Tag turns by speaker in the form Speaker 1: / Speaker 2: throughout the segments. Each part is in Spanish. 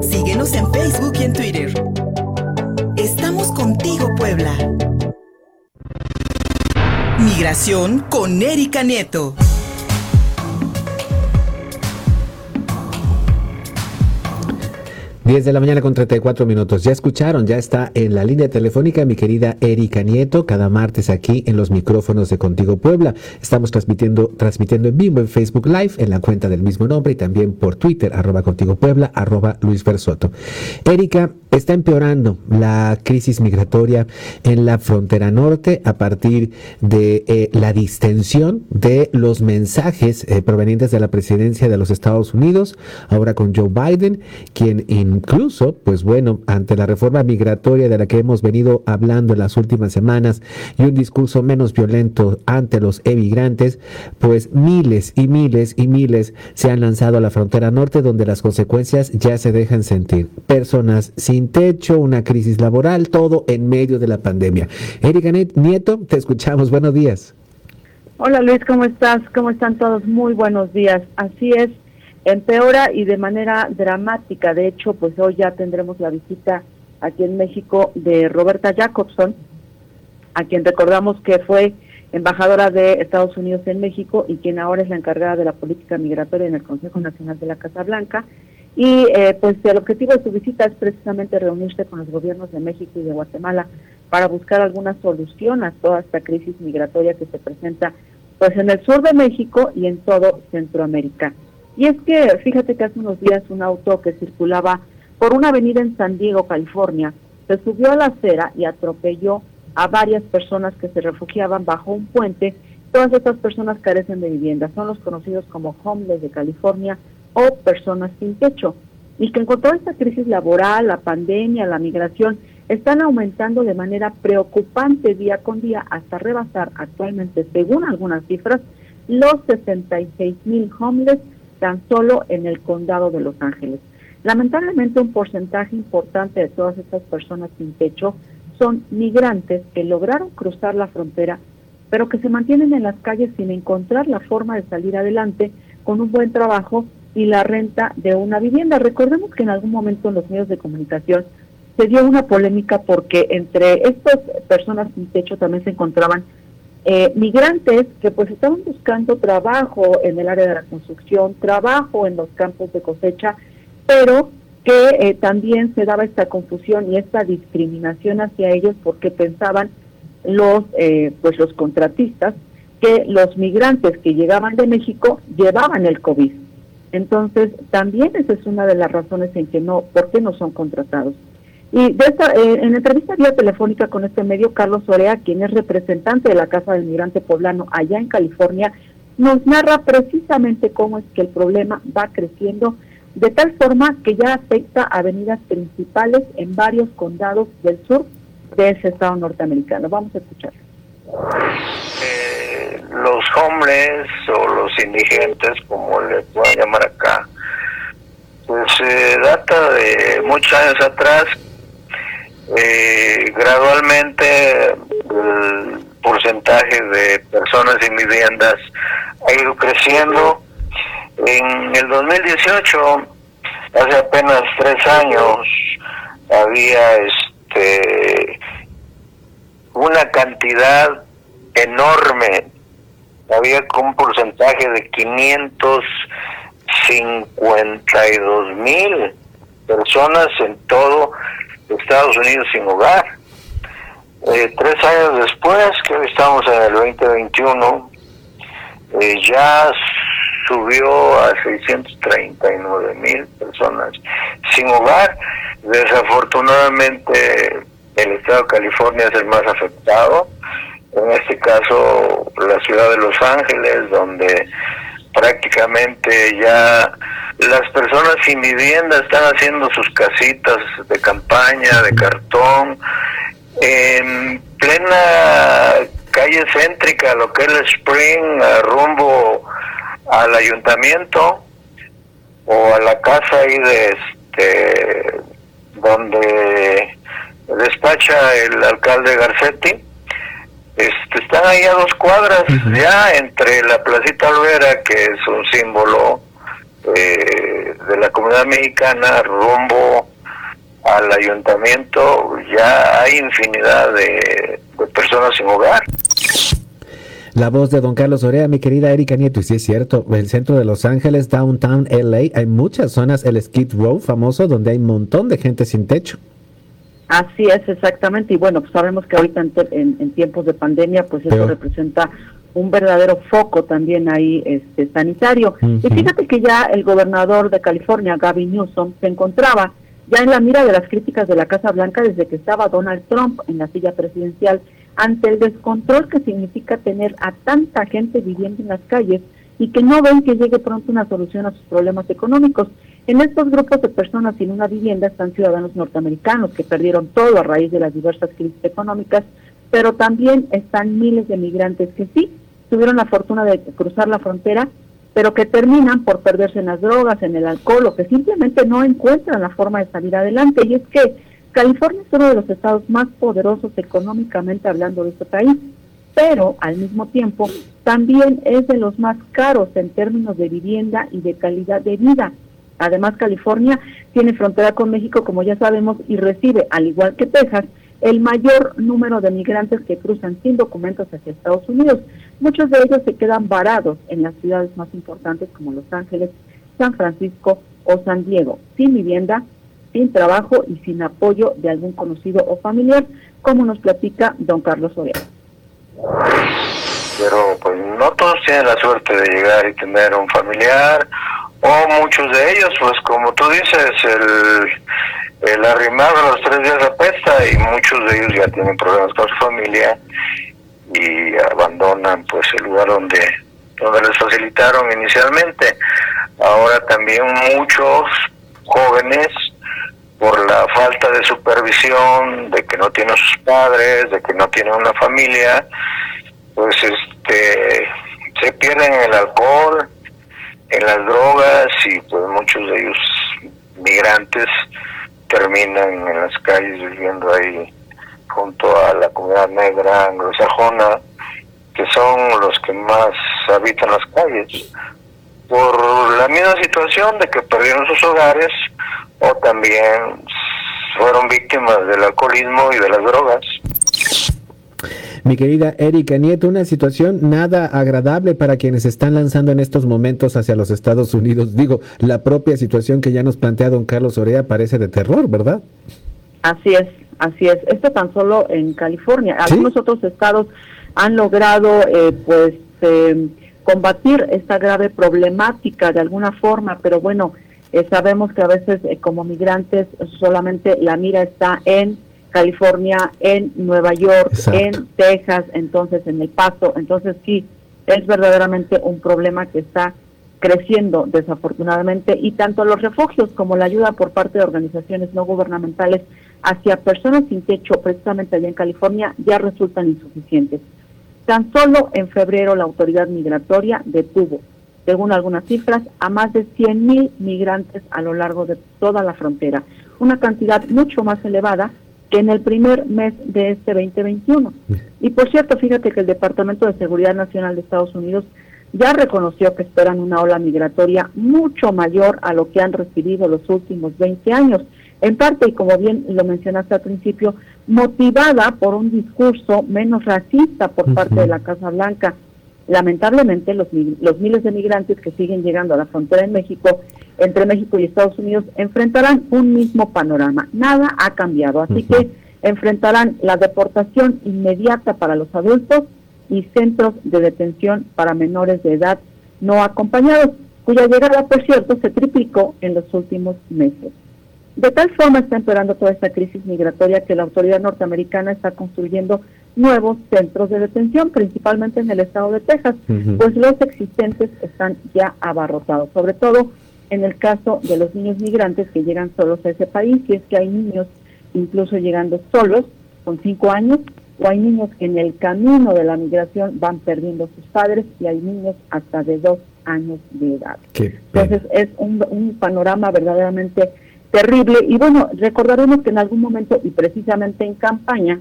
Speaker 1: Síguenos en Facebook y en Twitter. Estamos contigo, Puebla. Migración con Erika Nieto.
Speaker 2: 10 de la mañana con 34 minutos. Ya escucharon, ya está en la línea telefónica mi querida Erika Nieto, cada martes aquí en los micrófonos de Contigo Puebla. Estamos transmitiendo, transmitiendo en vivo en Facebook Live, en la cuenta del mismo nombre y también por Twitter, arroba Contigo Puebla, arroba Luis Versoto. Erika, está empeorando la crisis migratoria en la frontera norte a partir de eh, la distensión de los mensajes eh, provenientes de la presidencia de los Estados Unidos, ahora con Joe Biden, quien en incluso, pues bueno, ante la reforma migratoria de la que hemos venido hablando en las últimas semanas y un discurso menos violento ante los emigrantes, pues miles y miles y miles se han lanzado a la frontera norte donde las consecuencias ya se dejan sentir. Personas sin techo, una crisis laboral, todo en medio de la pandemia. Erika Nieto, te escuchamos. Buenos días.
Speaker 3: Hola Luis, ¿cómo estás? ¿Cómo están todos? Muy buenos días. Así es empeora y de manera dramática. De hecho, pues hoy ya tendremos la visita aquí en México de Roberta Jacobson, a quien recordamos que fue embajadora de Estados Unidos en México y quien ahora es la encargada de la política migratoria en el Consejo Nacional de la Casa Blanca. Y eh, pues el objetivo de su visita es precisamente reunirse con los gobiernos de México y de Guatemala para buscar alguna solución a toda esta crisis migratoria que se presenta pues en el sur de México y en todo Centroamérica. Y es que fíjate que hace unos días un auto que circulaba por una avenida en San Diego, California, se subió a la acera y atropelló a varias personas que se refugiaban bajo un puente. Todas estas personas carecen de vivienda, son los conocidos como homeless de California o personas sin techo. Y que con toda esta crisis laboral, la pandemia, la migración, están aumentando de manera preocupante día con día hasta rebasar actualmente, según algunas cifras, los 66 mil homeless tan solo en el condado de Los Ángeles. Lamentablemente un porcentaje importante de todas estas personas sin techo son migrantes que lograron cruzar la frontera, pero que se mantienen en las calles sin encontrar la forma de salir adelante con un buen trabajo y la renta de una vivienda. Recordemos que en algún momento en los medios de comunicación se dio una polémica porque entre estas personas sin techo también se encontraban eh, migrantes que pues estaban buscando trabajo en el área de la construcción, trabajo en los campos de cosecha, pero que eh, también se daba esta confusión y esta discriminación hacia ellos porque pensaban los eh, pues los contratistas que los migrantes que llegaban de México llevaban el COVID. Entonces, también esa es una de las razones en que no, por qué no son contratados. Y de esta, eh, en entrevista vía telefónica con este medio, Carlos Orea, quien es representante de la Casa del Migrante Poblano allá en California, nos narra precisamente cómo es que el problema va creciendo de tal forma que ya afecta avenidas principales en varios condados del sur de ese estado norteamericano. Vamos a escuchar.
Speaker 4: Eh, los hombres o los indigentes, como le puedan llamar acá, pues se data de muchos años atrás eh, gradualmente el porcentaje de personas sin viviendas ha ido creciendo. En el 2018, hace apenas tres años, había este una cantidad enorme, había un porcentaje de 552 mil personas en todo Estados Unidos sin hogar. Eh, tres años después, que estamos en el 2021, eh, ya subió a 639 mil personas sin hogar. Desafortunadamente, el estado de California es el más afectado. En este caso, la ciudad de Los Ángeles, donde prácticamente ya las personas sin vivienda están haciendo sus casitas de campaña, de cartón, en plena calle céntrica, lo que es el Spring, rumbo al ayuntamiento o a la casa ahí de este donde despacha el alcalde Garcetti este, están ahí a dos cuadras ya entre la placita Olvera que es un símbolo eh, de la comunidad mexicana rumbo al ayuntamiento ya hay infinidad de, personas sin hogar.
Speaker 2: La voz de don Carlos Orea, mi querida Erika Nieto, y sí es cierto, el centro de Los Ángeles, downtown LA, hay muchas zonas, el Skid Row famoso, donde hay un montón de gente sin techo.
Speaker 3: Así es, exactamente, y bueno, pues sabemos que ahorita en, tiempos de pandemia, pues eso representa un verdadero foco también ahí este, sanitario. Y fíjate que ya el gobernador de California, Gavin Newsom, se encontraba ya en la mira de las críticas de la Casa Blanca desde que estaba Donald Trump en la silla presidencial ante el descontrol que significa tener a tanta gente viviendo en las calles y que no ven que llegue pronto una solución a sus problemas económicos. En estos grupos de personas sin una vivienda están ciudadanos norteamericanos que perdieron todo a raíz de las diversas crisis económicas, pero también están miles de migrantes que sí tuvieron la fortuna de cruzar la frontera pero que terminan por perderse en las drogas, en el alcohol, o que simplemente no encuentran la forma de salir adelante. Y es que California es uno de los estados más poderosos económicamente hablando de este país, pero al mismo tiempo también es de los más caros en términos de vivienda y de calidad de vida. Además, California tiene frontera con México, como ya sabemos, y recibe, al igual que Texas, el mayor número de migrantes que cruzan sin documentos hacia Estados Unidos. Muchos de ellos se quedan varados en las ciudades más importantes como Los Ángeles, San Francisco o San Diego, sin vivienda, sin trabajo y sin apoyo de algún conocido o familiar, como nos platica don Carlos Orea.
Speaker 4: Pero pues no todos tienen la suerte de llegar y tener un familiar, o muchos de ellos, pues como tú dices, el, el arrimado a los tres días apesta y muchos de ellos ya tienen problemas con su familia y abandonan pues el lugar donde donde les facilitaron inicialmente. Ahora también muchos jóvenes por la falta de supervisión, de que no tienen sus padres, de que no tienen una familia, pues este se pierden en el alcohol, en las drogas y pues muchos de ellos migrantes terminan en las calles viviendo ahí junto a la comunidad negra anglosajona, que son los que más habitan las calles, por la misma situación de que perdieron sus hogares o también fueron víctimas del alcoholismo y de las drogas.
Speaker 2: Mi querida Erika Nieto, una situación nada agradable para quienes están lanzando en estos momentos hacia los Estados Unidos. Digo, la propia situación que ya nos plantea don Carlos Orea parece de terror, ¿verdad?
Speaker 3: Así es, así es. Esto tan solo en California. Algunos otros estados han logrado, eh, pues, eh, combatir esta grave problemática de alguna forma, pero bueno, eh, sabemos que a veces como migrantes solamente la mira está en California, en Nueva York, en Texas, entonces en El Paso. Entonces sí, es verdaderamente un problema que está creciendo desafortunadamente y tanto los refugios como la ayuda por parte de organizaciones no gubernamentales hacia personas sin techo precisamente allá en California ya resultan insuficientes. Tan solo en febrero la autoridad migratoria detuvo, según algunas cifras, a más de 100.000 migrantes a lo largo de toda la frontera, una cantidad mucho más elevada que en el primer mes de este 2021. Y por cierto, fíjate que el Departamento de Seguridad Nacional de Estados Unidos ya reconoció que esperan una ola migratoria mucho mayor a lo que han recibido los últimos 20 años, en parte, y como bien lo mencionaste al principio, motivada por un discurso menos racista por parte de la Casa Blanca. Lamentablemente, los, los miles de migrantes que siguen llegando a la frontera en México entre México y Estados Unidos enfrentarán un mismo panorama. Nada ha cambiado, así que enfrentarán la deportación inmediata para los adultos y centros de detención para menores de edad no acompañados, cuya llegada, por cierto, se triplicó en los últimos meses. De tal forma está empeorando toda esta crisis migratoria que la autoridad norteamericana está construyendo nuevos centros de detención, principalmente en el estado de Texas, pues los existentes están ya abarrotados, sobre todo en el caso de los niños migrantes que llegan solos a ese país, y es que hay niños incluso llegando solos, con cinco años, o hay niños que en el camino de la migración van perdiendo sus padres y hay niños hasta de dos años de edad. Entonces es un, un panorama verdaderamente terrible. Y bueno, recordaremos que en algún momento y precisamente en campaña,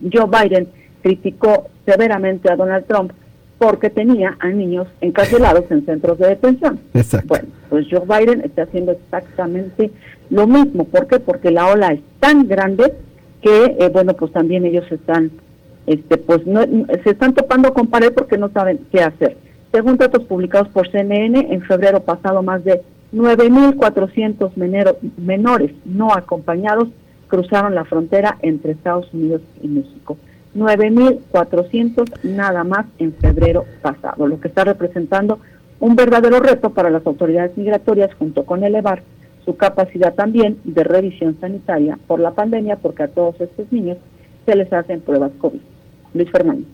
Speaker 3: Joe Biden criticó severamente a Donald Trump porque tenía a niños encarcelados en centros de detención.
Speaker 2: Exacto.
Speaker 3: Bueno, pues Joe Biden está haciendo exactamente lo mismo. ¿Por qué? Porque la ola es tan grande que, eh, bueno, pues también ellos están, este, pues no, se están topando con pared porque no saben qué hacer. Según datos publicados por CNN, en febrero pasado más de 9.400 menores no acompañados cruzaron la frontera entre Estados Unidos y México. 9.400 nada más en febrero pasado, lo que está representando un verdadero reto para las autoridades migratorias junto con elevar su capacidad también de revisión sanitaria por la pandemia, porque a todos estos niños se les hacen pruebas COVID. Luis Fernández.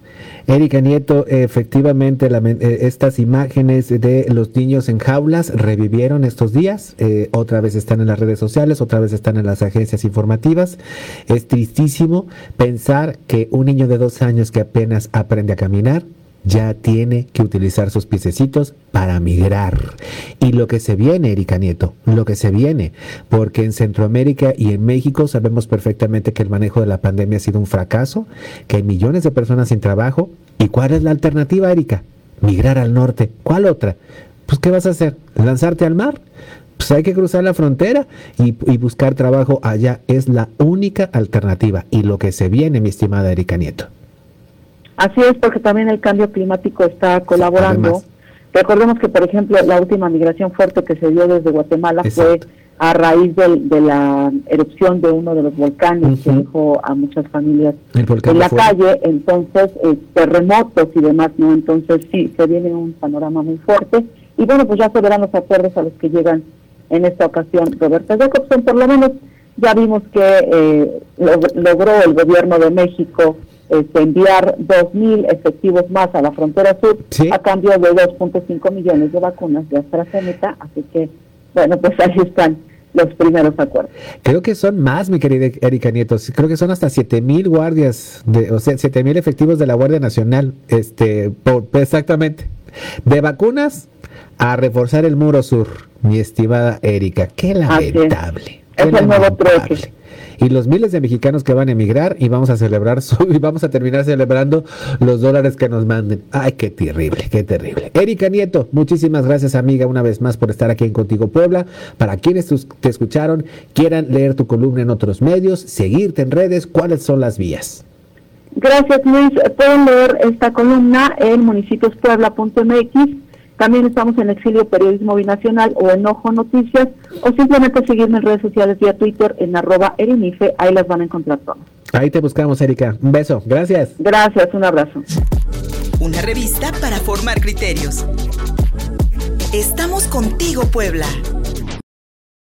Speaker 2: Erika Nieto, efectivamente eh, estas imágenes de los niños en jaulas revivieron estos días, eh, otra vez están en las redes sociales, otra vez están en las agencias informativas. Es tristísimo pensar que un niño de dos años que apenas aprende a caminar ya tiene que utilizar sus piececitos para migrar. Y lo que se viene, Erika Nieto, lo que se viene, porque en Centroamérica y en México sabemos perfectamente que el manejo de la pandemia ha sido un fracaso, que hay millones de personas sin trabajo. ¿Y cuál es la alternativa, Erika? Migrar al norte. ¿Cuál otra? Pues, ¿qué vas a hacer? ¿Lanzarte al mar? Pues hay que cruzar la frontera y, y buscar trabajo allá. Es la única alternativa. Y lo que se viene, mi estimada Erika Nieto.
Speaker 3: Así es, porque también el cambio climático está colaborando. Recordemos que, por ejemplo, la última migración fuerte que se dio desde Guatemala fue a raíz de, la erupción de uno de los volcanes que dejó a muchas familias en la calle, entonces eh, terremotos y demás, ¿no? Entonces sí, se viene un panorama muy fuerte. Y bueno, pues ya se verán los acuerdos a los que llegan en esta ocasión Roberto Jacobson, por lo menos ya vimos que eh, logró el gobierno de México este, enviar 2.000 efectivos más a la frontera sur a cambio de 2.5 millones de vacunas de AstraZeneca. Así que, bueno, pues ahí están los primeros acuerdos.
Speaker 2: Creo que son más, mi querida Erika Nieto. Creo que son hasta 7.000 guardias, de, o sea, 7.000 efectivos de la Guardia Nacional. este exactamente. De vacunas a reforzar el muro sur, mi estimada Erika. Qué lamentable.
Speaker 3: Es, el nuevo troque
Speaker 2: y los miles de mexicanos que van a emigrar y vamos a celebrar y vamos a terminar celebrando los dólares que nos manden. Ay, qué terrible, qué terrible. Erika Nieto, muchísimas gracias amiga una vez más por estar aquí en Contigo Puebla. Para quienes te escucharon, quieran leer tu columna en otros medios, seguirte en redes, ¿cuáles son las vías?
Speaker 3: Gracias Luis. Pueden leer esta columna en municipiospuebla.mx también estamos en Exilio Periodismo Binacional o en Ojo Noticias o simplemente seguirme en redes sociales vía Twitter en arroba erinife, ahí las van a encontrar todas.
Speaker 2: Ahí te buscamos, Erika. Un beso. Gracias.
Speaker 3: Gracias, un abrazo.
Speaker 1: Una revista para formar criterios. Estamos contigo, Puebla.